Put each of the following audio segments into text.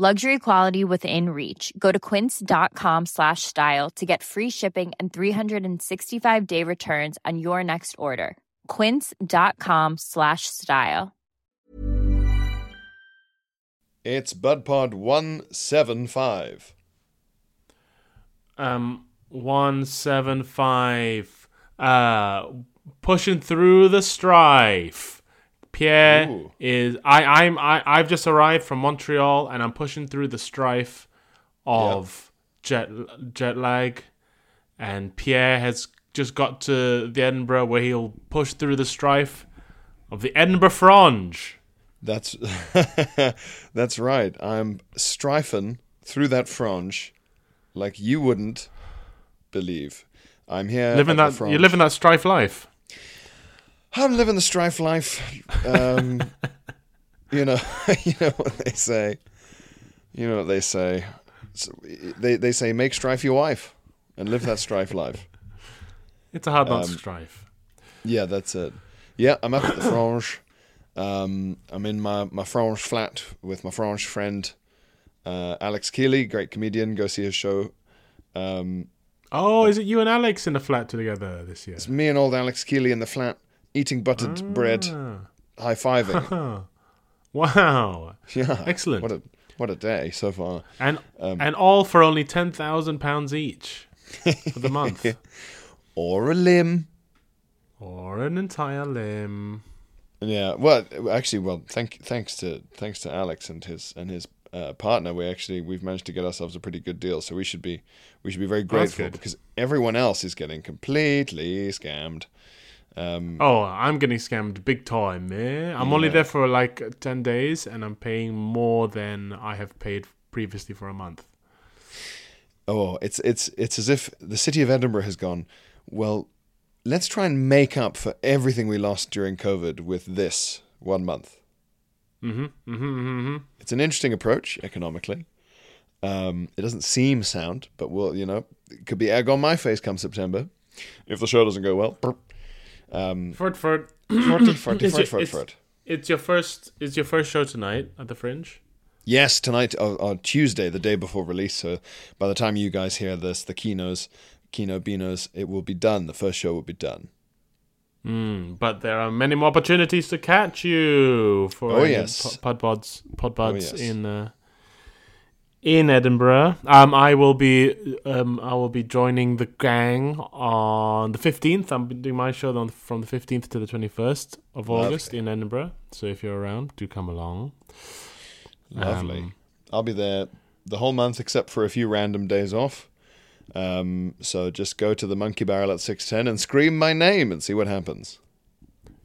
Luxury quality within reach. Go to quince.com slash style to get free shipping and 365 day returns on your next order. Quince.com slash style. It's BudPod 175. Um, one seven five. Uh, pushing through the strife. Pierre Ooh. is I I'm I I've just arrived from Montreal and I'm pushing through the strife of jet jet lag, and Pierre has just got to the Edinburgh where he'll push through the strife of the Edinburgh Fringe. That's that's right. I'm strifing through that fringe like you wouldn't believe. I'm here. Living that you're living that strife life. I'm living the strife life. Um, you know, you know what they say. You know what they say. So, they they say make strife your wife and live that strife life. It's a hard not Um, strife. Yeah, that's it. Yeah, I'm up at the Frange. Um, I'm in my my Frange flat with my Frange friend uh, Alex Kealy, great comedian. Go see his show. Um, Oh, is it you and Alex in the flat together this year? it's me and old Alex Kealy in the flat, eating buttered bread, Ah. high fiving. Wow. Yeah, Excellent. What a what a day so far. And Um, and all for only ten thousand pounds each for the month, Or a limb. or an entire limb. Yeah, well, actually, well, thank thanks to thanks to Alex and his and his uh, partner, we actually we've managed to get ourselves a pretty good deal. So we should be we should be very grateful because everyone else is getting completely scammed. Um, Oh, I'm getting scammed big time, man. I'm only there for like ten days, and I'm paying more than I have paid previously for a month. oh, it's it's it's as if the city of Edinburgh has gone. Well, let's try and make up for everything we lost during COVID with this one month. Mm-hmm. Mm-hmm. Mm-hmm. It's an interesting approach economically. Um, it doesn't seem sound, but we'll, you know, it could be egg on my face come September if the show doesn't go well. Burp. Um, Fort Fort. forty, forty, It's your- forty, it's-. It's your first. It's your first show tonight at the Fringe. Yes, tonight uh, on Tuesday, the day before release. So by the time you guys hear this, the Kinos, Kino Beanos, it will be done. The first show will be done. Mm, but there are many more opportunities to catch you for Oh, yes. po- podpods, podpods Oh, yes. in uh, in Edinburgh. Um, I will be um, I will be joining the gang on the fifteenth. I'm doing my show on from the fifteenth to the twenty first of August in Edinburgh. So if you're around, do come along. Lovely. Um, I'll be there the whole month except for a few random days off. Um, so just go to the Monkey Barrel at six ten and scream my name and see what happens.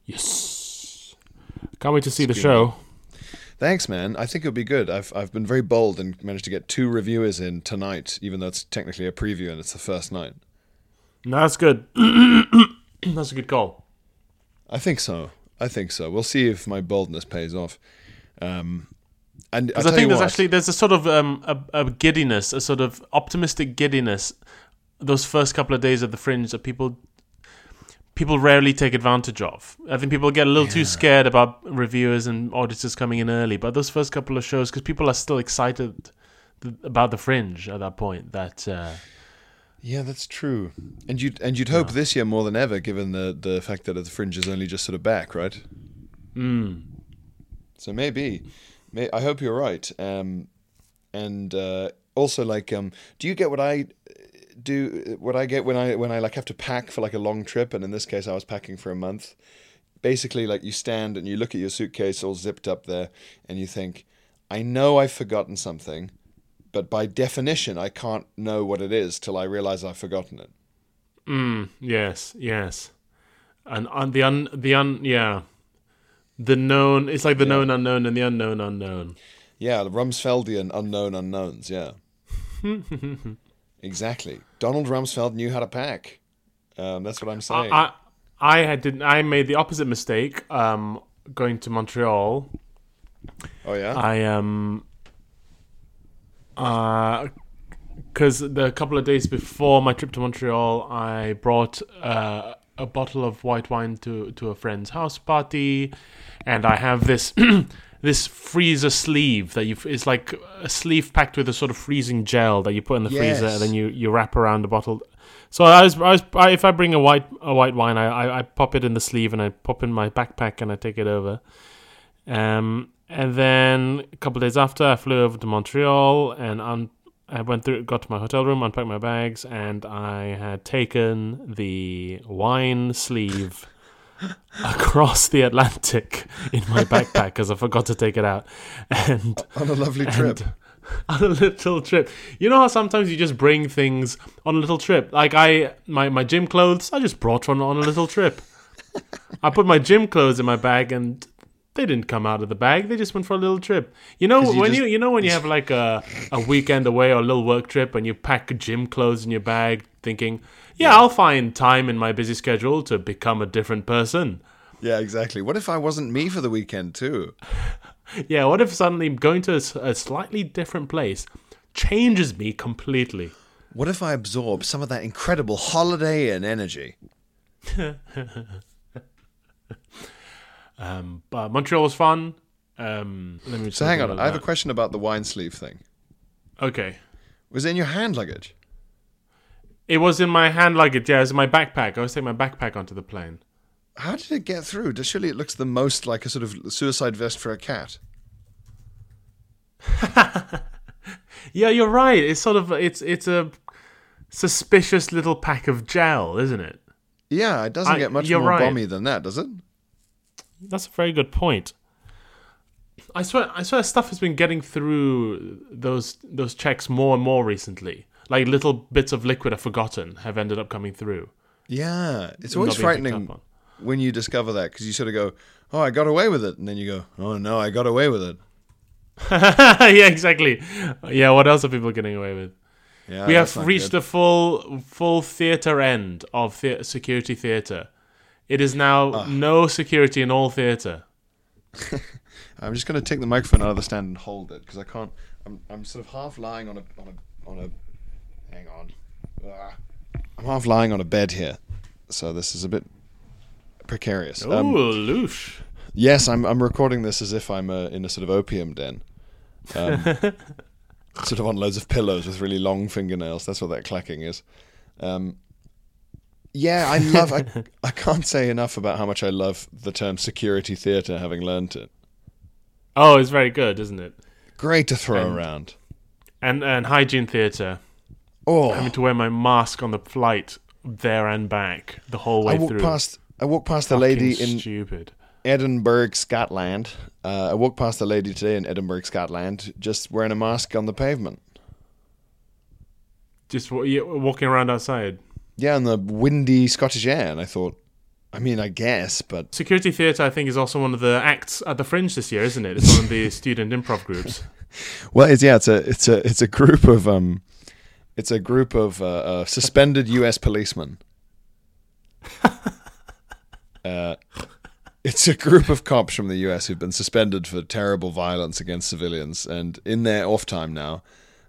Yes. Can't wait to see the show. Thanks, man. I think it'll be good. I've I've been very bold and managed to get two reviewers in tonight, even though it's technically a preview and it's the first night. No, that's good. that's a good call. I think so. I think so. We'll see if my boldness pays off. Um, and I Because I think there's what, actually there's a sort of um, a, a giddiness, a sort of optimistic giddiness. Those first couple of days at the fringe that people people rarely take advantage of. I think people get a little too scared about reviewers and auditors coming in early. But those first couple of shows, because people are still excited th- about the fringe at that point, that uh, yeah, that's true. And you'd and you'd hope this year more than ever, given the the fact that the fringe is only just sort of back, right? mm, So maybe, may, I hope you're right. Um, and uh, also, like, um, do you get what I do? What I get when I when I like have to pack for like a long trip, and in this case, I was packing for a month. Basically, like you stand and you look at your suitcase all zipped up there, and you think, I know I've forgotten something, but by definition, I can't know what it is till I realize I've forgotten it. mm, yes, yes, and on the un the un yeah, the known. It's like the known unknown and the unknown unknown. Yeah, the Rumsfeldian unknown unknowns. Yeah, exactly. Donald Rumsfeld knew how to pack. Um, that's what I'm saying. I, I had didn't. I made the opposite mistake. Um, going to Montreal, oh yeah. I um, uh, because the couple of days before my trip to Montreal, I brought uh, a bottle of white wine to to a friend's house party, and I have this. This freezer sleeve that you it's like a sleeve packed with a sort of freezing gel that you put in the freezer and then you, you wrap around the bottle. So I was, I was I, if I bring a white a white wine, I, I I pop it in the sleeve and I pop in my backpack and I take it over. Um, and then a couple of days after, I flew over to Montreal and un- I went through, got to my hotel room, unpacked my bags, and I had taken the wine sleeve across the Atlantic in my backpack because I forgot to take it out. And On a lovely trip. on a little trip. You know how sometimes you just bring things on a little trip. Like I, my my gym clothes, I just brought one on a little trip. I put my gym clothes in my bag, and they didn't come out of the bag. They just went for a little trip. You know you when just- you you know when you have like a a weekend away or a little work trip, and you pack gym clothes in your bag, thinking, yeah, I'll find time in my busy schedule to become a different person. yeah, exactly. What if I wasn't me for the weekend too? Yeah, what if suddenly going to a slightly different place changes me completely? What if I absorb some of that incredible holiday and energy? Um, but Montreal was fun. Um, let me So hang on, I have a question about the wine sleeve thing. Okay, Was it in your hand luggage? It was in my hand luggage. Yeah, it was in my backpack. I was taking my backpack onto the plane. How did it get through? Surely it looks the most like a sort of suicide vest for a cat. Yeah, you're right. It's sort of it's it's a suspicious little pack of gel, isn't it? Yeah, it doesn't I- get much more right. bomby than that, does it? That's a very good point. I swear, I swear, stuff has been getting through those those checks more and more recently. Like little bits of liquid I've forgotten have ended up coming through. Yeah, it's always frightening when you discover that because you sort of go, "Oh, I got away with it," and then you go, "Oh no, I got away with it." yeah, exactly. Yeah, what else are people getting away with? Yeah, we have reached good. the full full theater end of the- security theater. It is now Ah. no security in all theater. I'm just going to take the microphone out of the stand and hold it because I can't. I'm, I'm sort of half lying on a on a on a. Hang on. Ah. I'm half lying on a bed here, so this is a bit precarious. Ooh, Um, loosh. yes, I'm I'm recording this as if I'm uh, in a sort of opium den. Um, sort of on loads of pillows with really long fingernails. That's what that clacking is. Um, yeah, I love. I, I can't say enough about how much I love the term security theatre, having learnt it. Oh, it's very good, isn't it? Great to throw And- around. And and hygiene theater. Oh, Having to wear my mask on the flight there and back the whole way I walked through. past. I walked past a lady in stupid. Edinburgh, Scotland. Uh, I walked past a lady today in Edinburgh, Scotland, just wearing a mask on the pavement. Just walking around outside. Yeah, in the windy Scottish air, and I thought, I mean, I guess, but Security theatre, I think, is also one of the acts at the Fringe this year, isn't it? It's one of the student improv groups. well, it's yeah, it's a it's a it's a group of um, it's a group of uh, uh, suspended U.S. policemen. uh, it's a group of cops from the U.S. who've been suspended for terrible violence against civilians, and in their off time now,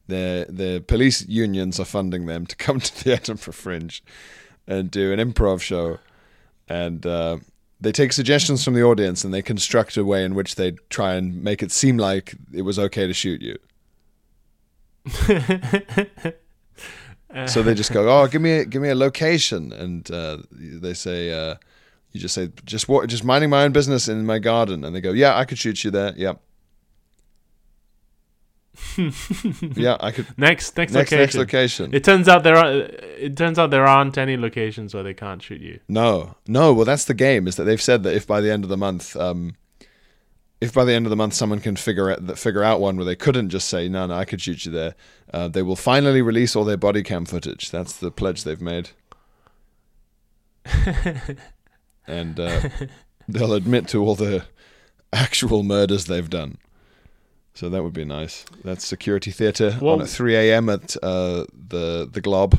the the police unions are funding them to come to the Edinburgh Fringe and do an improv show, and. Uh, they take suggestions from the audience and they construct a way in which they try and make it seem like it was okay to shoot you. so they just go, "Oh, give me a, give me a location," and uh, they say, uh, "You just say just wa- just minding my own business in my garden," and they go, "Yeah, I could shoot you there. Yep." yeah, I could. Next, next, Next, location. next location. It turns out there are. It turns out there aren't any locations where they can't shoot you. No, no. Well, that's the game. Is that they've said that if by the end of the month, um, if by the end of the month someone can figure out that figure out one where they couldn't just say no, no, I could shoot you there, uh, they will finally release all their body cam footage. That's the pledge they've made, and uh, they'll admit to all the actual murders they've done. So that would be nice. That's security theatre Well- on at 3 a.m. at uh, the the Glob.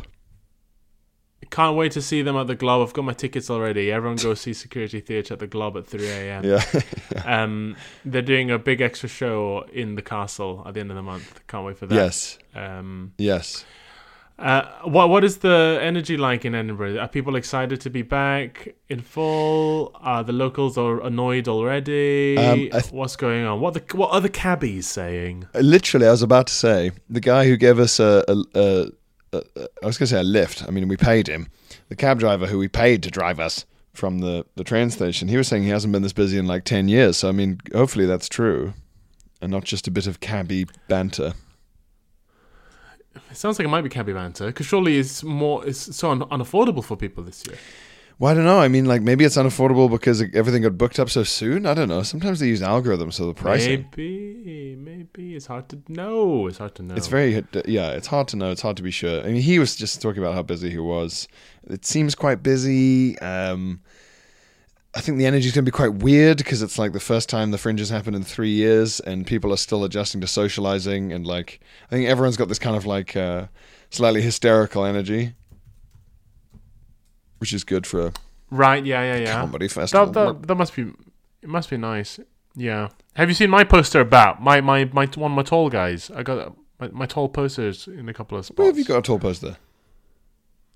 Can't wait to see them at the Globe. I've got my tickets already. Everyone go see Security Theatre at the Globe at 3 a.m. Yeah, Um, they're doing a big extra show in the castle at the end of the month. Can't wait for that. yes, Um, yes. uh, what what is the energy like in Edinburgh? Are people excited to be back in full? Are the locals are annoyed already? Um, th- What's going on? What the what are the cabbies saying? Literally, I was about to say the guy who gave us a, a, a, a, a I was going to say a lift. I mean, we paid him. The cab driver who we paid to drive us from the the train station. He was saying he hasn't been this busy in like ten years. So I mean, hopefully that's true, and not just a bit of cabby banter. It sounds like it might be cabbie banter because surely it's more it's so un- unaffordable for people this year. Well, I don't know. I mean, like maybe it's unaffordable because everything got booked up so soon. I don't know. Sometimes they use algorithms, so the pricing. Maybe, maybe it's hard to know. It's hard to know. It's very yeah. It's hard to know. It's hard to be sure. I mean, he was just talking about how busy he was. It seems quite busy. Um, I think the energy's going to be quite weird because it's like the first time the fringes happened in three years, and people are still adjusting to socializing. And like, I think everyone's got this kind of like uh, slightly hysterical energy, which is good for a right. Yeah, yeah, yeah. comedy festival. That, that that must be it must be nice. Yeah. Have you seen my poster about my my my one of my tall guys? I got my, my tall posters in a couple of spots. Where have you got a tall poster?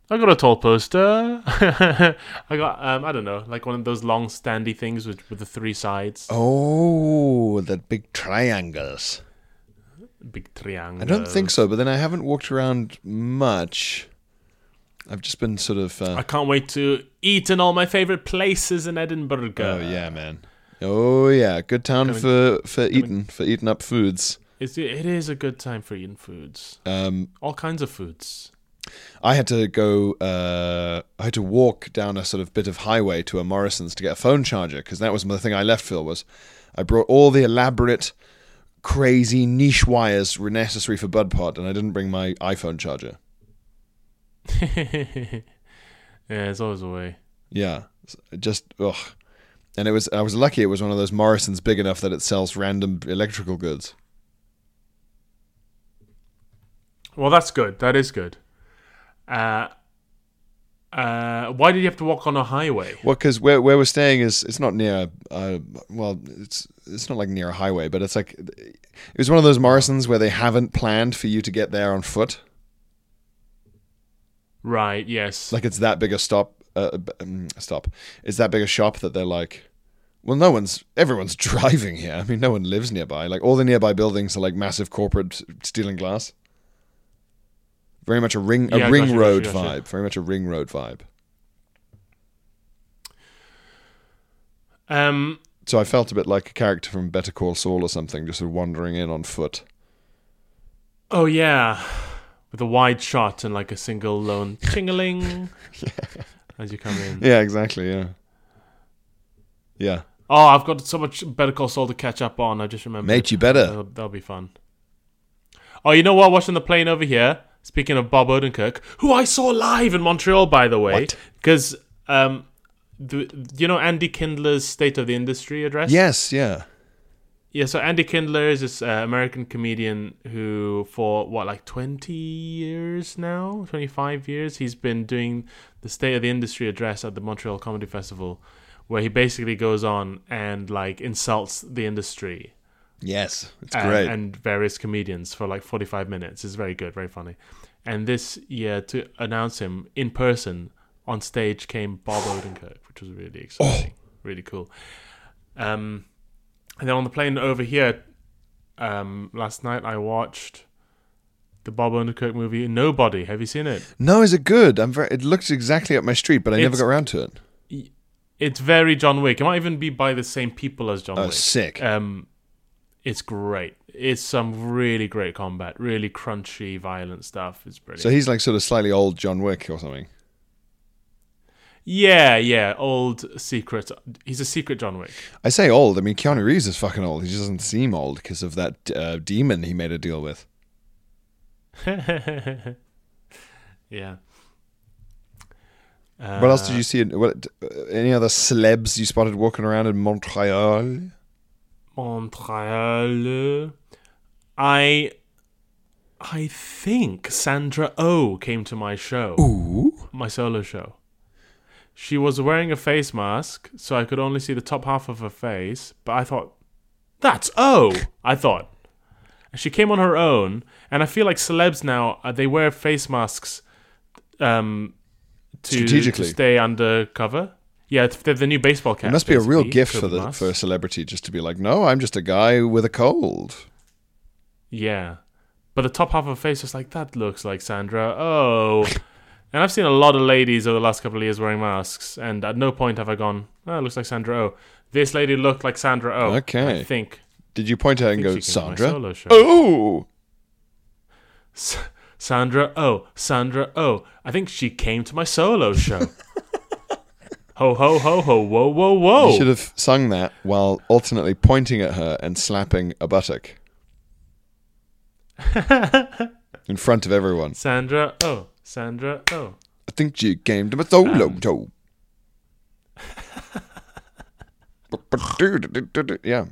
I got a tall poster. I got um I don't know like one of those long standy things with with the three sides, Oh, the big triangles. big triangle. I don't think so, but then I haven't walked around much. I've just been sort of. I Uh, can't wait to eat in all my favorite places in Edinburgh. oh yeah, man. Oh yeah, good town for for eating for eating up foods. It's, it is a good time for eating foods. Um, All kinds of foods. I had to go. Uh, I had to walk down a sort of bit of highway to a Morrison's to get a phone charger because that was the thing I left. Phil was, I brought all the elaborate, crazy niche wires were necessary for BudPod, and I didn't bring my iPhone charger. yeah, it's always a way. Yeah, just ugh. And it was I was lucky it was one of those Morrison's big enough that it sells random electrical goods. Well, that's good. That is good. Uh, uh, why did you have to walk on a highway? Well, because where where we're staying is it's not near. Uh, well, it's it's not like near a highway, but it's like it was one of those Morrisons where they haven't planned for you to get there on foot. Right. Yes. Like it's that big a stop. Uh, um, stop. It's that big a shop that they're like. Well, no one's. Everyone's driving here. I mean, no one lives nearby. Like all the nearby buildings are like massive corporate steel and glass. Very much a ring a Yeah, ring gotcha, road gotcha, gotcha. vibe. Very much a ring road vibe. um. So I felt a bit like a character from Better Call Saul or something, just sort of wandering in on foot. Oh yeah, with a wide shot and like a single lone chingaling as you come in. Yeah, exactly. Yeah. Yeah, Oh, I've got so much Better Call Saul to catch up on. I just remember. mate, you better. That'll, that'll be fun. Oh, you know what? Watching the plane over here. Speaking of Bob Odenkirk, who I saw live in Montreal, by the way, because um, the, you know Andy Kindler's State of the Industry address. Yes, yeah. Yeah, so Andy Kindler is this uh, American comedian who, for what, like 20 years now? 25 years? He's been doing the State of the Industry address at the Montreal Comedy Festival, where he basically goes on and, like, insults the industry Yes, it's and, great. and various comedians for like 45 minutes. It's very good, very funny. And this year, to announce him in person on stage came Bob Odenkirk, which was really exciting, really cool. Um, and then on the plane over here, um, last night I watched the Bob Odenkirk movie Nobody. Have you seen it? no, is it good? I'm very. It looks exactly up my street, but I never got around to it. It's very John Wick. It might even be by the same people as John Oh, Wick. sick. Um, it's great. It's some really great combat, really crunchy, violent stuff. It's brilliant. So he's like sort of slightly old John Wick or something. Yeah, yeah, old secret. He's a secret John Wick. I say old. I mean, Keanu Reeves is fucking old. He just doesn't seem old because of that uh, demon he made a deal with. yeah. what else did Uh, you see? What uh, any other celebs you spotted walking around in Montreal? Montreal. I I think Sandra O came to my show. Ooh. My solo show. She was wearing a face mask, so I could only see the top half of her face, but I thought that's O. I thought. And she came on her own, and I feel like celebs now uh, they wear face masks um to, to stay undercover. Yeah, it's- they're the new baseball cap. It must be a real gift for the masks. for a celebrity just to be like, no, I'm just a guy with a cold. Yeah. But the top half of her face was like, that looks like Sandra. Oh. and I've seen a lot of ladies over the last couple of years wearing masks, and at no point have I gone, oh, it looks like Sandra Oh. This lady looked like Sandra Oh. Okay. I think. Did you point her and go, she came to my Sandra? Oh, S- Sandra Oh. Sandra Oh. I think she came to my solo show. ho, ho, ho, ho. Whoa, whoa, whoa. you should have sung that while alternately pointing at her and slapping a buttock in front of everyone. Sandra Oh. Sandra Oh. I think she came to my solo Um, show. yeah.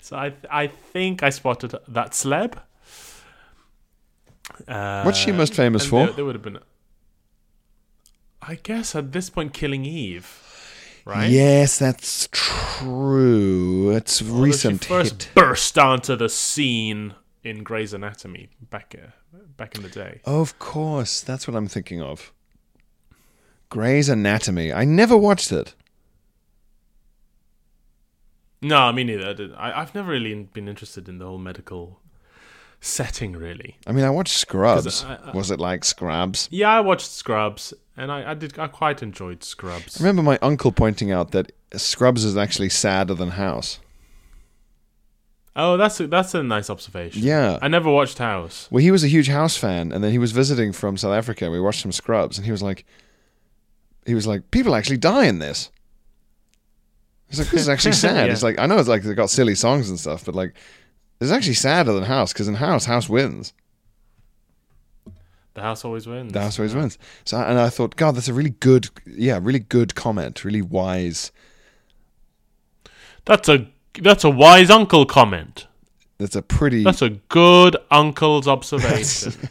So I, I think I spotted that celeb. Uh, What's she most famous for? There, there would have been, I guess, at this point, Killing Eve, right? Yes, that's true. It's Although recent first hit. burst onto the scene in Grey's Anatomy back uh, back in the day. Of course, that's what I'm thinking of. Grey's Anatomy. I never watched it. No, me neither. I I've never really been interested in the whole medical setting, really. I mean, I watched Scrubs. I- I- Was it like Scrubs? Yeah, I watched Scrubs, and I, I did. I quite enjoyed Scrubs. I remember my uncle pointing out that Scrubs is actually sadder than House. Oh, that's a, that's a nice observation. Yeah. I never watched House. Well, he was a huge House fan, and then he was visiting from South Africa. and We watched some Scrubs, and he was like, he was like, people actually die in this. He's like, this is actually sad. Yeah. He's like, I know it's like they got silly songs and stuff, but like, it's actually sadder than House because in House, House wins. The House always wins. The House always wins. So, and I thought, God, that's a really good, yeah, really good comment, really wise. That's a that's a wise uncle comment. That's a pretty. That's a good uncle's observation.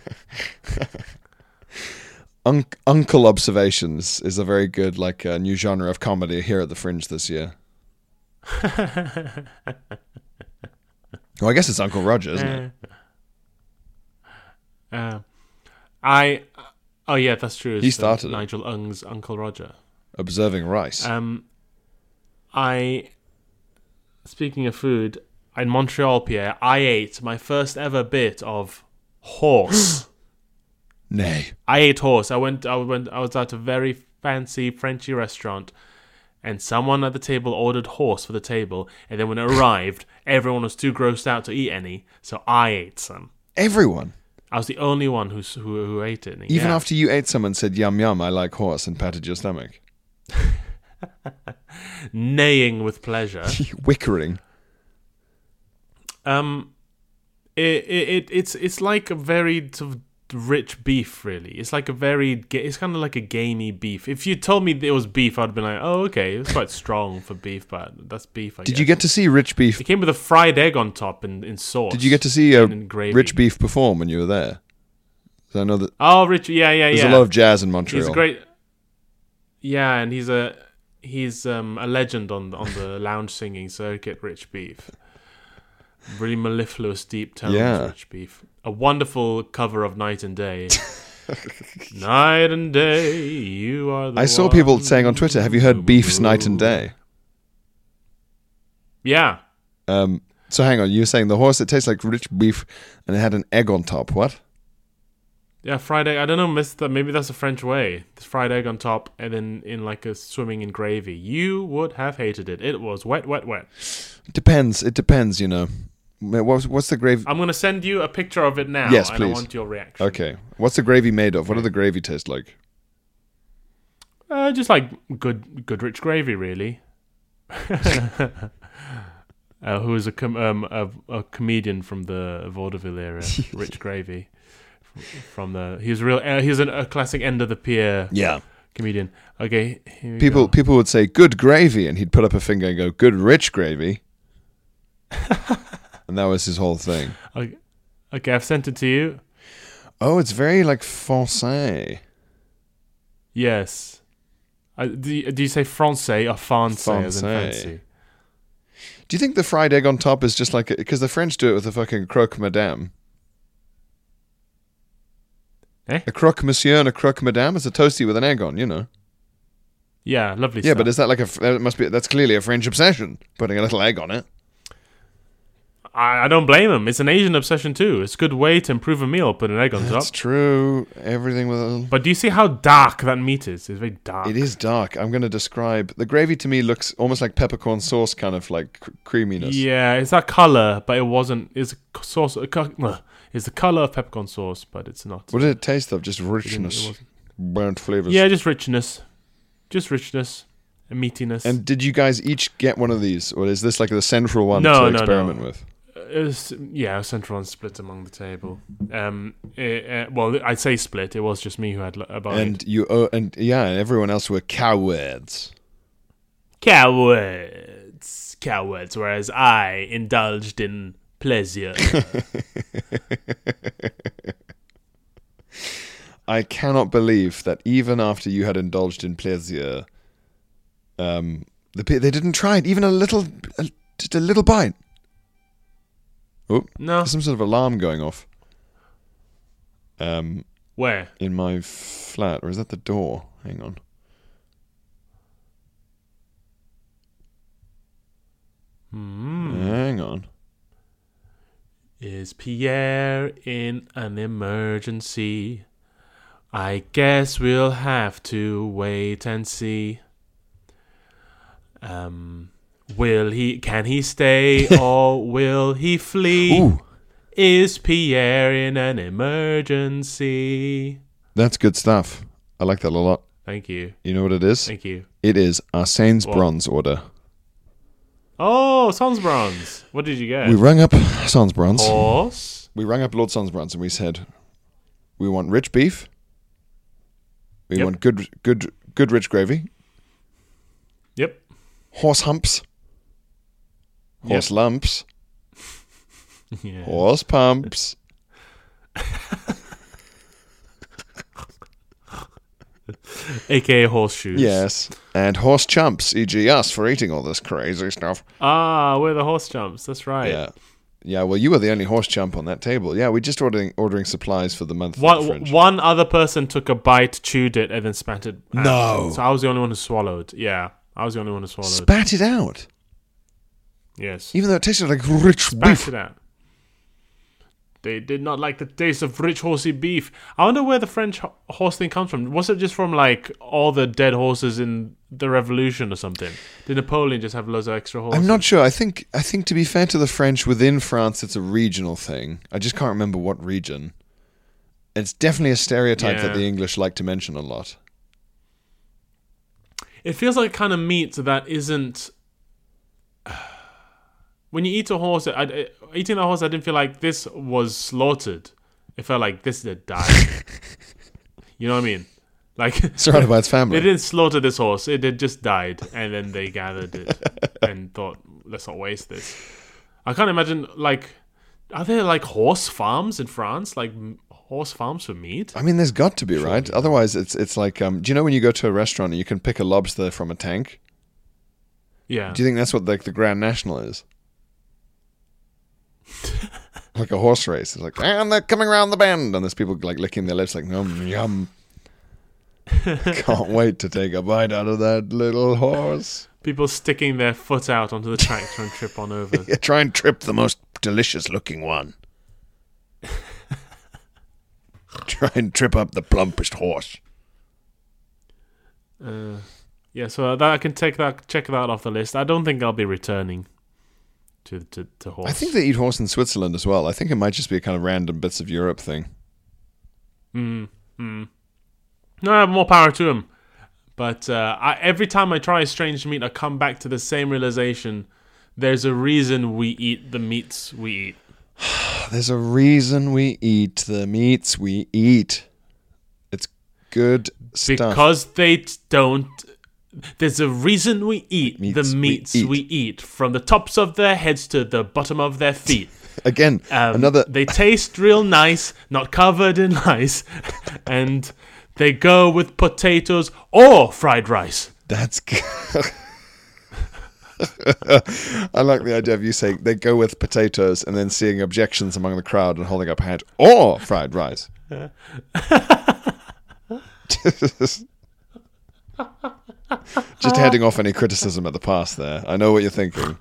Un- Uncle Observations is a very good, like, uh, new genre of comedy here at the Fringe this year. well, I guess it's Uncle Roger, isn't it? uh, I oh yeah, that's true. He uh, started. Nigel Ng's Uncle Roger. Observing rice. Um, I speaking of food in Montreal, Pierre, I ate my first ever bit of horse. Nay. I ate horse. I went. I went. I was at a very fancy Frenchy restaurant, and someone at the table ordered horse for the table. And then when it arrived, everyone was too grossed out to eat any, so I ate some. Everyone. I was the only one who who, who ate it. Even Yeah. after you ate some and said, yum, yum, I like horse, and patted your stomach. neighing with pleasure. Wickering. Um, it, it it it's it's like a very sort of rich beef. Really, it's like a very it's kind of like a gamey beef. If you told me it was beef, I'd be like, oh okay, it's quite strong for beef, but that's beef. I Did guess. you get to see Rich Beef? It came with a fried egg on top in, in sauce. Did you get to see a and in. Rich Beef perform when you were there? I know that Oh, Rich. Yeah, yeah, there's yeah. There's a lot of jazz in Montreal. He's a great. Yeah, and he's a he's um, a legend on on the lounge singing circuit. Rich Beef, really mellifluous, deep tones. Yeah. Rich Beef, a wonderful cover of Night and Day. Night and day, you are the. I saw people saying on Twitter, "Have you heard Beef's Night and Day?" Yeah, Um, so hang on, you were saying the horse that tastes like rich beef and it had an egg on top. What? Yeah, fried egg. I don't know, Mister. Maybe that's a French way. It's fried egg on top, and then in like a swimming in gravy. You would have hated it. It was wet, wet, wet. It depends. It depends. You know. What's what's the gravy? I'm gonna send you a picture of it now. Yes, and I please. want your reaction. Okay. What's the gravy made of? What does the gravy taste like? Uh, just like good, good rich gravy, really. uh, who is a, com- um, a a comedian from the vaudeville era, Rich Gravy, from the he was real. Uh, he was an, a classic end of the pier Yeah. comedian. Okay, People go. people would say good gravy, and he'd put up a finger and go good rich gravy. and that was his whole thing. Okay, okay, I've sent it to you. Oh, it's very like français. Yes. Uh, do, you, do you say français or français as in fancy? Do you think the fried egg on top is just like because the French do it with a fucking croque madame? Eh? A croque monsieur and a croque madame is a toasty with an egg on, you know. Yeah, lovely Yeah, stuff. but is that like a? That must be. That's clearly a French obsession. Putting a little egg on it. I, I don't blame him. It's an Asian obsession too. It's a good way to improve a meal, put an egg on top. That's true. Everything with a. But do you see how dark that meat is? It's very dark. It is dark. I'm going to describe the gravy to me looks almost like peppercorn sauce, kind of like cr- creaminess. Yeah, it's that color, but it wasn't. It's sauce. a co- ugh, It's the color of peppercorn sauce, but it's not. What did it taste of? Just It it richness, burnt flavors. Yeah, just richness, just richness and meatiness. And did you guys each get one of these, or is this like the central one No, to no, no. experiment with? It was, yeah, central and split among the table. Um, eh, eh, well, I'd say split. It was just me who had l- a bite. And you, oh, and yeah, and everyone else were cowards. cowards, cowards. Whereas I indulged in pleasure. I cannot believe that even after you had indulged in pleasure, um, the they didn't try it even a little, a, just a little bite. Oh, no, there's some sort of alarm going off. Um, where? in my flat, or is that the door? Hang on. Hmm. Hang on. Is Pierre in an emergency? I guess we'll have to wait and see. Um, will he? Can he stay or will he flee? Ooh, Is Pierre in an emergency? that's good stuff. I like that a lot. Thank you. You know what it is? Thank you. It is Arsene's bronze order. Oh, Sonsbronze. What did you get? We rang up Sonsbronze. Horse. We rang up Lord Sonsbronze and we said, "We want rich beef. We Yep. want good, good, good rich gravy. Yep. Horse humps. Horse lumps. Yeah. Horse pumps. AKA horseshoes. Yes, and horse chumps, e.g., us for eating all this crazy stuff. Ah, we're the horse jumps. That's right. Yeah, yeah. Well, you were the only horse chump on that table. Yeah, we're just ordering ordering supplies for the month. One, one other person took a bite, chewed it, and then spat it. out. No. So I was the only one who swallowed. Yeah, I was the only one who swallowed. Spat it out, yes. even though it tasted like rich Spat beef. it out. They did not like the taste of rich horsey beef. I wonder where the French ho- horse thing comes from. Was it just from like all the dead horses in the Revolution or something? Did Napoleon just have loads of extra horses? I'm not sure. I think I think to be fair to the French, within France, it's a regional thing. I just can't remember what region. It's definitely a stereotype that the English like to mention a lot. It feels like kind of meat that isn't. When you eat a horse, I, I- eating a horse, I didn't feel like this was slaughtered. It felt like this did die. you know what I mean? Like Surrounded by its family. they didn't slaughter this horse; it had just died, and then they gathered it and thought, "Let's not waste this." I can't imagine like, are there like horse farms in France? Like horse farms for meat? I mean, there's got to be right. Otherwise, it's it's like, um, do you know when you go to a restaurant and you can pick a lobster from a tank? Yeah. Do you think that's what like the Grand National is? Like a horse race. It's like, and they're coming around the bend, and there's people like licking their lips, like yum yum. Can't wait to take a bite out of that little horse. People sticking their foot out onto the track trying to trip on over. Yeah, try and trip the most delicious looking one. try and trip up the plumpest horse. Uh, yeah, so that I can take that check that off the list. I don't think I'll be returning to to, to horse. I think they eat horse in Switzerland as well. I think it might just be a kind of random bits of Europe thing. Mm, mm. No, more power to him. But uh, I, every time I try a strange meat, I come back to the same realization. There's a reason we eat the meats we eat. There's a reason we eat the meats we eat. It's good stuff. Because they don't There's a reason we eat Meats the we meats eat. we eat, from the tops of their heads to the bottom of their feet. Again, Um, another. They taste real nice, not covered in lice, and they go with potatoes or fried rice. That's. I like the idea of you saying they go with potatoes and then seeing objections among the crowd and holding up a hand or fried rice. Just heading off any criticism at the past there. I know what you're thinking.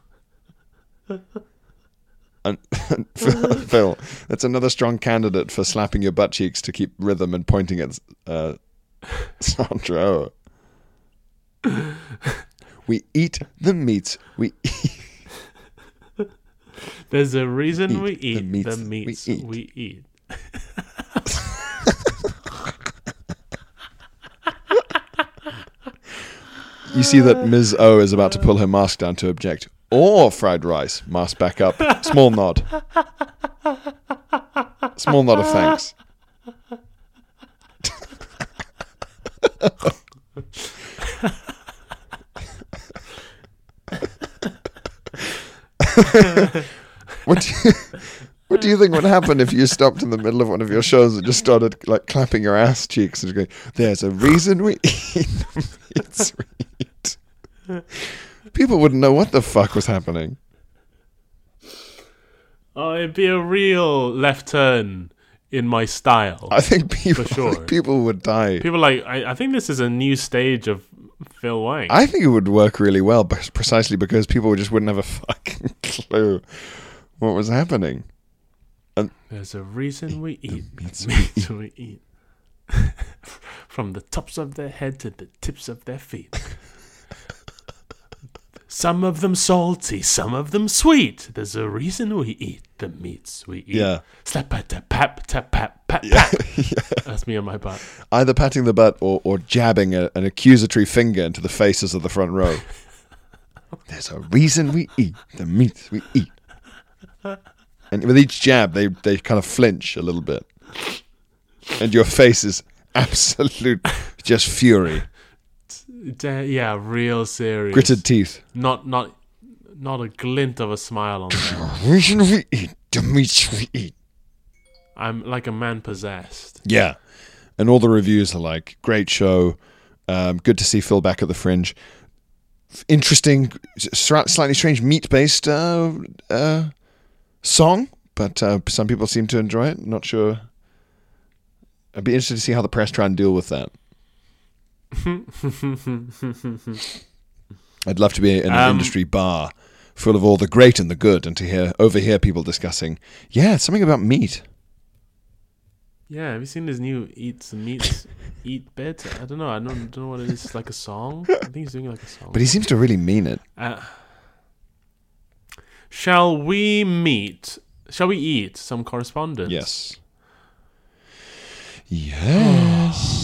And Phil, Phil, that's another strong candidate for slapping your butt cheeks to keep rhythm and pointing at uh, Sandra. We eat the meats we eat. There's a reason we Eat the eat meats the we eat. we eat. You see that Ms. O is about to pull her mask down to object. Or fried rice. Mask back up. Small nod. Small nod of thanks. what do you, what do you think would happen if you stopped in the middle of one of your shows and just started like clapping your ass cheeks and going, "There's a reason we eat the meats we eat." People wouldn't know what the fuck was happening. Oh, it'd be a real left turn in my style. I think people, For sure. people would die. People like I, I think this is a new stage of Phil Wang. I think it would work really well, precisely because people just wouldn't have a fucking clue what was happening. And There's a reason we eat meats the meats we eat. From the tops of their head to the tips of their feet. Some of them salty, some of them sweet. There's a reason we eat the meats we eat. Yeah. Slap a tap pap tap pap pat pat. That's me on my butt. Either patting the butt or, or jabbing a, an accusatory finger into the faces of the front row. There's a reason we eat the meats we eat. And with each jab, they, they kind of flinch a little bit. And your face is absolute just fury. Da- yeah, real serious. Gritted teeth. Not not not a glint of a smile on there. Reason the meats we eat. I'm like a man possessed. Yeah. And all the reviews are like, great show. Um, good to see Phil back at the fringe. Interesting, slightly strange meat based uh, uh, song, but uh, some people seem to enjoy it. Not sure. I'd be interested to see how the press try and deal with that. I'd love to be in an Um, industry bar full of all the great and the good, and to hear overhear people discussing, yeah, something about meat. Yeah, have you seen this new Eat and meats eat bit? I don't know. I don't, don't know what it is. It's like a song. I think he's doing like a song. But he seems to really mean it. Uh, shall we meet? Shall we eat some correspondence? Yes. Yes.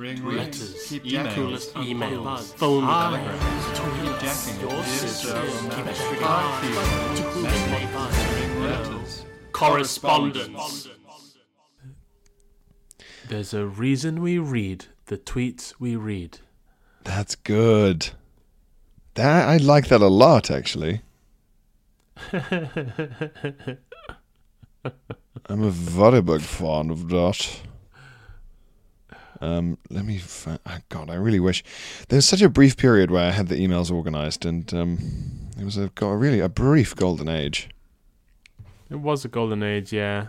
Ring Letters, Keep emails, emails, emails, phone Ah, calls, Keep jacking. your Dear sisters, sir, keep remember, extra fuck cards, you. Ring letters. correspondence. There's a reason we read the tweets we read. That's good. That I like that a lot, actually. I'm a very big fan of that. Um, let me. Oh God, I really wish there was such a brief period where I had the emails organized, and um, it was a got a really a brief golden age. It was a golden age, yeah.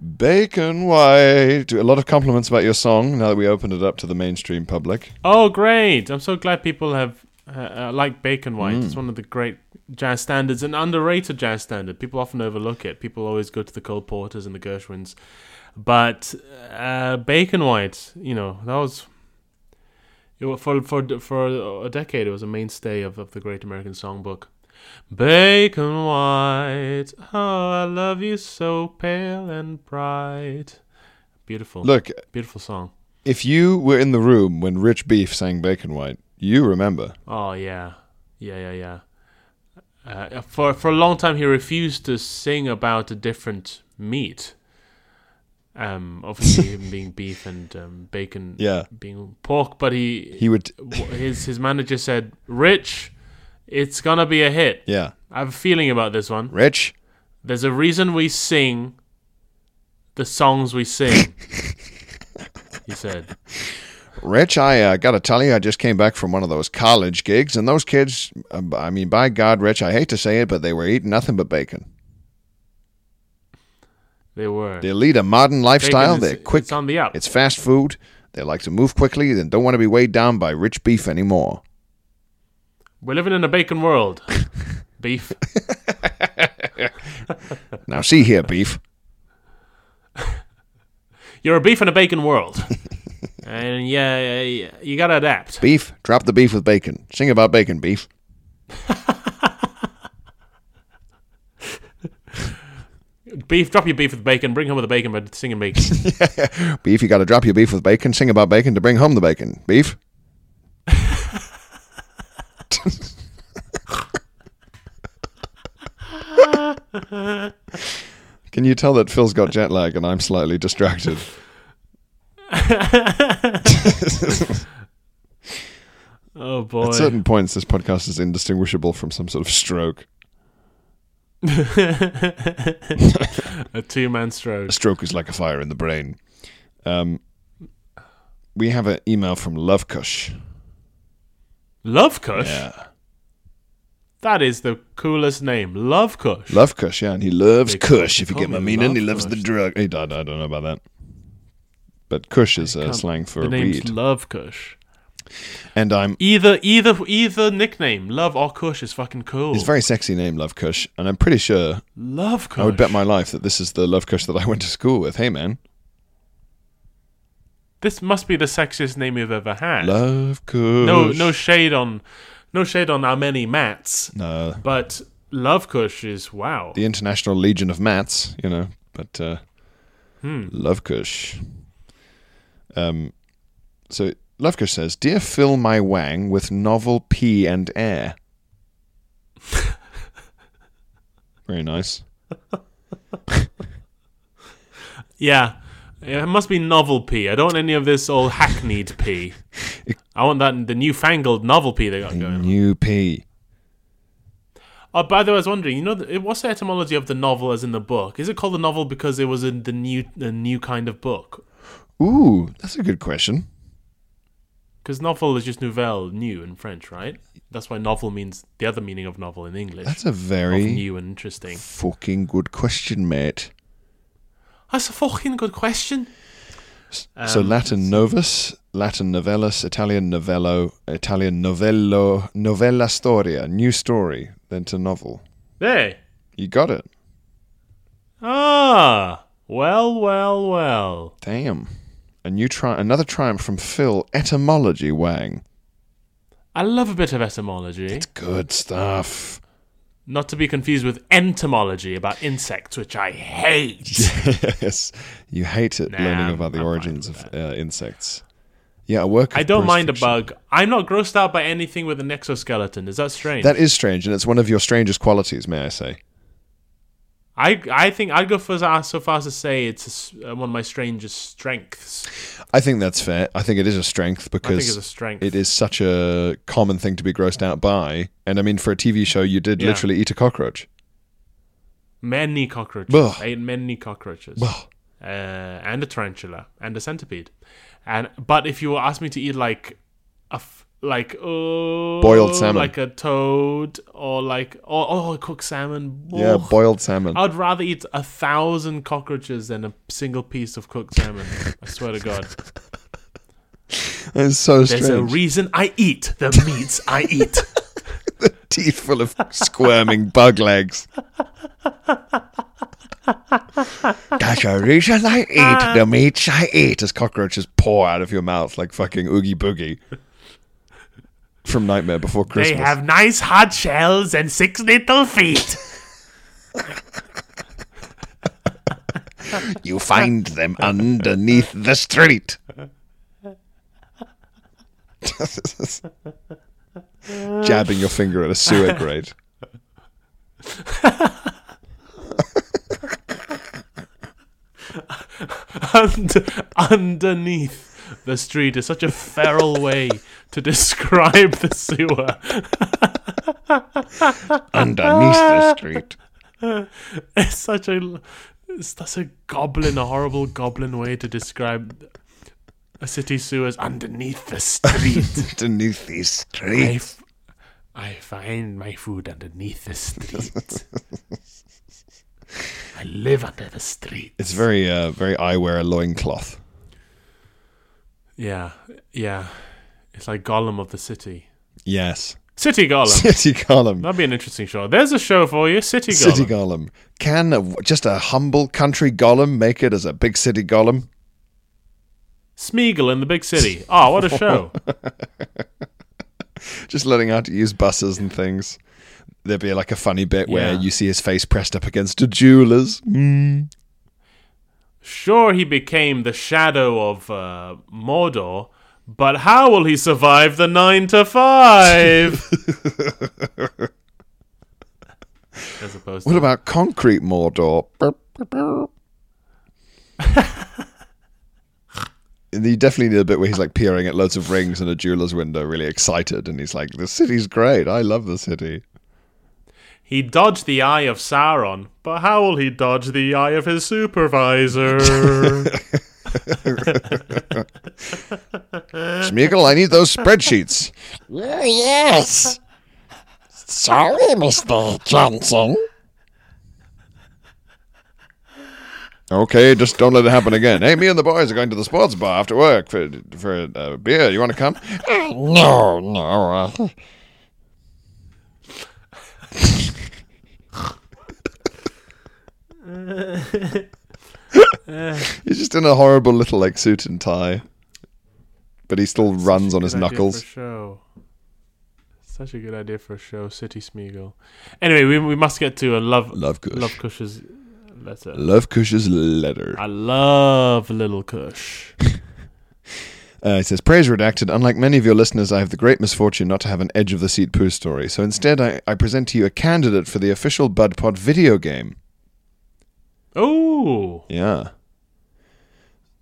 Bacon White. A lot of compliments about your song now that we opened it up to the mainstream public. Oh, great! I'm so glad people have uh, uh, like Bacon White. Mm. It's one of the great jazz standards, an underrated jazz standard. People often overlook it. People always go to the Cole Porters and the Gershwins, but uh, Bacon White, you know, that was. It, for for for a decade, it was a mainstay of, of the Great American Songbook. Bacon white, oh, I love you so pale and bright. Beautiful, Look, beautiful song. if you were in the room when Rich Beef sang Bacon White, you remember. Oh yeah, yeah, yeah, yeah. Uh, for for a long time, he refused to sing about a different meat. Um, obviously, him being beef and um, bacon, Yeah. being pork. But he, He would. his his manager said, "Rich, it's gonna be a hit." Yeah. I have a feeling about this one. Rich? There's a reason we sing the songs we sing. he said. Rich, I uh, got to tell you, I just came back from one of those college gigs, and those kids, uh, I mean, by God, Rich, I hate to say it, but they were eating nothing but bacon. They were. They lead a modern lifestyle. Is- They're quick. It's on the up. It's fast food. They like to move quickly and don't want to be weighed down by rich beef anymore. We're living in a bacon world. Beef. Now, see here, beef. You're a beef in a bacon world. and yeah, yeah, you gotta adapt. Beef, drop the beef with bacon. Sing about bacon, beef. Beef, drop your beef with bacon, bring home the bacon, but singing bacon. Beef, you got to drop your beef with bacon. Sing about bacon to bring home the bacon. Beef. Can you tell that Phil's got jet lag and I'm slightly distracted? oh boy. At certain points, this podcast is indistinguishable from some sort of stroke. A two man stroke. A stroke is like a fire in the brain. Um, we have an email from Lovekush. Love Kush? Yeah. That is the coolest name. Love Kush. Love Kush, yeah, and he loves They Kush. If you get my meaning, he Love loves the drug. He, I, I don't know about that. But Kush is uh, slang for the name's weed. Love Kush. And I'm. Either either either nickname, Love or Kush, is fucking cool. It's a very sexy name, Love Kush, and I'm pretty sure Love Kush. I would bet my life that this is the Love Kush that I went to school with. Hey, man, This must be the sexiest name you've ever had. Love Kush. no no shade on no shade on our many Mats, no, but Love Kush is wow. the International Legion of Mats, you know, but uh, Hmm. Love Kush. Um, so Love Kush says, "Dear fill my wang with novel pee and air." Very nice. Yeah. It must be novel P. I don't want any of this old hackneyed P. I want that the newfangled novel P they got going on. New pee. Oh, by the way, I was wondering, you know, what's the etymology of the novel as in the book? Is it called the novel because it was in the new, the new kind of book? Ooh, that's a good question. Because novel is just nouvelle, new in French, right? That's why novel means the other meaning of novel in English. That's a of very new and interesting. fucking good question, mate. That's a fucking good question. so Um, Latin novus, Latin novellus, Italian novello, Italian novello, novella storia, new story, then to novel. Hey. You got it. Ah. Well, well, well. Damn. A new tri- another triumph from Phil. Etymology, Wang. I love a bit of etymology. It's good stuff. Not to be confused with entomology about insects, which I hate. yes, you hate it Nah, learning about the I'm origins of uh, insects. Yeah, a work. I don't mind a bug. I'm not grossed out by anything with an exoskeleton. Is that strange? That is strange, and it's one of your strangest qualities, may I say? I I think I'd go for so far as to say it's a uh, one of my strangest strengths. I think that's fair. I think it is a strength I think because a strength. it is such a common thing to be grossed out by. And I mean, for a TV show, you did Yeah. literally eat a cockroach. Many cockroaches. Ugh. I ate many cockroaches. Uh, and a tarantula and a centipede. And but if you ask me to eat like a f- like oh, Boiled salmon. like a toad, or like oh, oh cooked salmon. Yeah, Oh. boiled salmon. I'd rather eat a thousand cockroaches than a single piece of cooked salmon. I swear to God. It's so strange. There's a reason I eat the meats I eat. Teeth full of squirming bug legs. That's a reason I eat the meats I eat as cockroaches pour out of your mouth like fucking Oogie Boogie from Nightmare Before Christmas. They have nice hard shells and six little feet. You find them underneath the street. Jabbing your finger at a sewer grate. Und- underneath the street is such a feral way to describe the sewer. Underneath the street. It's such a it's such a goblin, a horrible goblin way to describe a city sewer as underneath the street. Underneath the street. f- I find my food underneath the street. I live under the street. It's very, uh, very I wear a loincloth. Yeah, yeah. It's like Gollum of the city. Yes. City Gollum. City Gollum. That'd be an interesting show. There's a show for you, City Gollum. City Gollum. Can a, just a humble country Gollum make it as a big city Gollum? Smeagol in the big city. Oh, what a show! Just learning how to use buses and things. There'd be like a funny bit where you see his face pressed up against a jeweler's. Mm. Sure, he became the shadow of uh, Mordor, but how will he survive the nine to five? As opposed to What about concrete Mordor? You definitely need a bit where he's like peering at loads of rings in a jeweler's window, really excited, and he's like, "The city's great. I love the city." He dodged the eye of Sauron, but how will he dodge the eye of his supervisor? Smeagol, I need those spreadsheets. Oh, yes. Sorry, Mr. Johnson. Okay, just don't let it happen again. Hey, me and the boys are going to the sports bar after work for for a beer. You want to come? Uh, no, no. Uh, He's just in a horrible little like suit and tie, but he still runs on his knuckles. Show. Such a good idea for a show, City Smeagol. Anyway, we, we must get to a love Love Kush. Love Kush's letter. Love Kush's letter. I love Little Cush. Uh, it says, Praise redacted. Unlike many of your listeners, I have the great misfortune not to have an edge of the seat poo story. So instead, I, I present to you a candidate for the official BudPod video game. Oh, Yeah.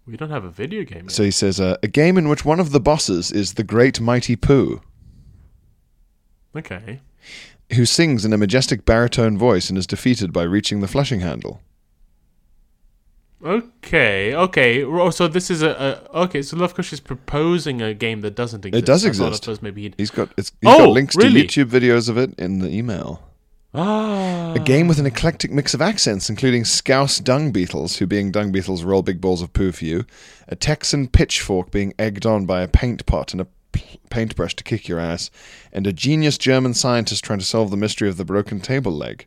we don't have a video game. Yet. So he says, uh, a game in which one of the bosses is the great mighty poo, okay. who sings in a majestic baritone voice and is defeated by reaching the flushing handle. Okay, okay. So this is a, a okay. So Love Kush is proposing a game that doesn't exist. It does I I exist. suppose maybe he'd. He's got it's, he's Oh, got links really? to YouTube videos of it in the email. Ah, A game with an eclectic mix of accents, including Scouse dung beetles, who being dung beetles roll big balls of poo for you, a Texan pitchfork being egged on by a paint pot and a p- paintbrush to kick your ass, and a genius German scientist trying to solve the mystery of the broken table leg.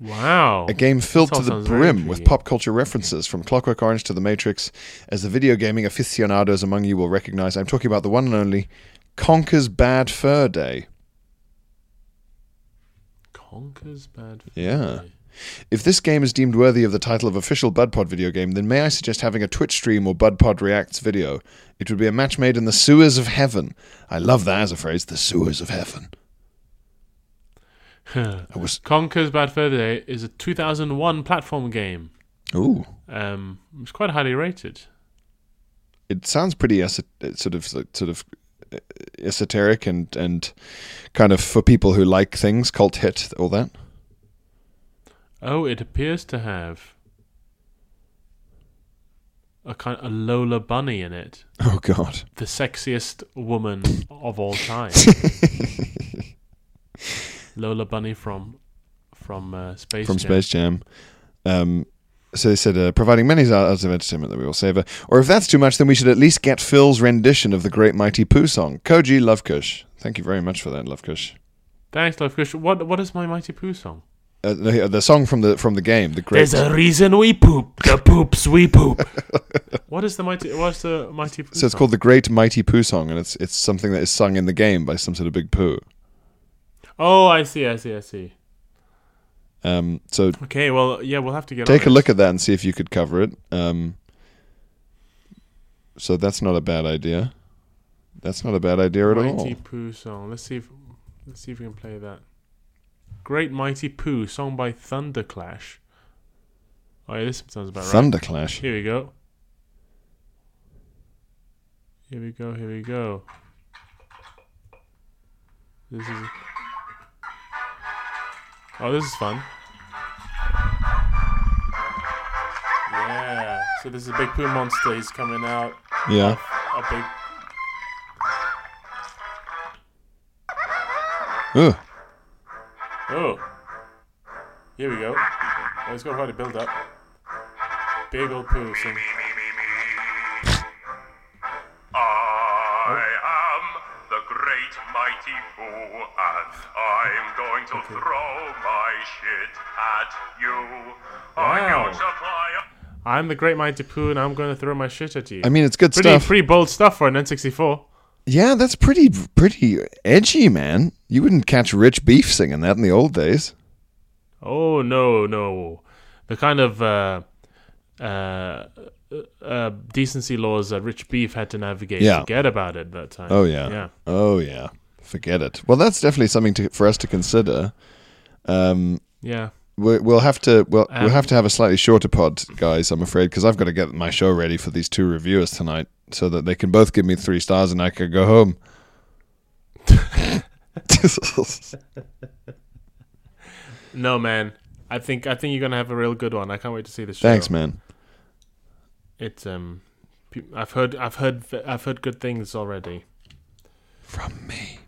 wow. A game filled to the brim with pop culture references from Clockwork Orange to The Matrix. As the video gaming aficionados among you will recognize, I'm talking about the one and only Conker's Bad Fur Day. Conker's Bad. Fur Yeah. If this game is deemed worthy of the title of official BudPod video game, then may I suggest having a Twitch stream or BudPod Reacts video? It would be a match made in the sewers of heaven. I love that as a phrase, the sewers of heaven. I was Conker's Bad Fur Day is a 2001 platform game. ooh, Um, it was quite highly rated. it sounds pretty sort of sort of esoteric and and kind of for people who like things, cult hit, all that. Oh, it appears to have a kind of a Lola Bunny in it, Oh God. the sexiest woman of all time. Lola Bunny from from uh, Space from Jam. Space Jam. Um, so they said, uh, providing many hours of entertainment that we will savor. Or if that's too much, then we should at least get Phil's rendition of the Great Mighty Poo song. Koji Lovekush. Thank you very much for that, Lovekush. Thanks, Love Kush. What what is my Mighty Poo song? Uh, the, the song from the from the game, the Great. There's a reason we poop. The poops we poop. what is the mighty? What's the Mighty Poo? so it's song? called the Great Mighty Poo song, and it's it's something that is sung in the game by some sort of big poo. Oh, I see. I see. I see. Um, so Okay. Well, yeah, we'll have to get. take on a it. look at that and see if you could cover it. Um, so that's not a bad idea. That's not a bad idea at all. Mighty Poo song. Let's see if let's see if we can play that. Great Mighty Poo song by Thunderclash. Oh yeah, this sounds about right. Thunderclash. Here we go. Here we go. Here we go. This is. Oh, this is fun. Yeah. So this is a big poo monster. He's coming out. Yeah. A big. Ooh. Oh. Here we go. Oh, he's got quite a build up. Big old poo. Sing. Mighty Poo, and I'm going to throw my shit at you. I Wow. can supply a I'm the great mighty poo, and I'm going to throw my shit at you. I mean, it's good pretty, stuff. pretty bold stuff for an N64. Yeah, that's pretty pretty edgy, man. You wouldn't catch Rich Beef singing that in the old days. Oh no, no, the kind of uh, uh, uh, decency laws that Rich Beef had to navigate. Yeah. Forget about it that time. Oh yeah. yeah. Oh yeah. Forget it. Well, that's definitely something to, for us to consider. Um, Yeah. we, we'll have to we'll, we'll Um, have to have a slightly shorter pod, guys. I'm afraid because I've got to get my show ready for these two reviewers tonight, so that they can both give me three stars and I can go home. No, man. I think I think you're gonna have a real good one. I can't wait to see this show. Thanks, man. It's um, I've heard I've heard I've heard good things already From me.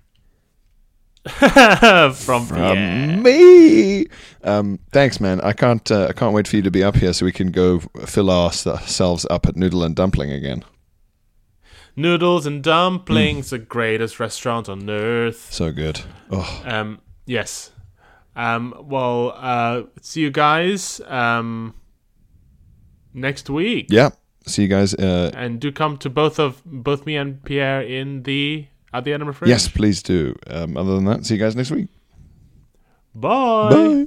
from From yeah. me. Um, thanks, man. I can't. Uh, I can't wait for you to be up here so we can go fill ourselves up at Noodle and Dumpling again. Noodles and Mm. dumplings, the greatest restaurant on earth. So good. Oh, Um, yes. Um, well, uh, see you guys um, next week. yeah. See you guys. Uh, And do come to both of both me and Pierre in the at the Edinburgh Fringe. yes, please do. Um, other than that, see you guys next week. Bye. Bye.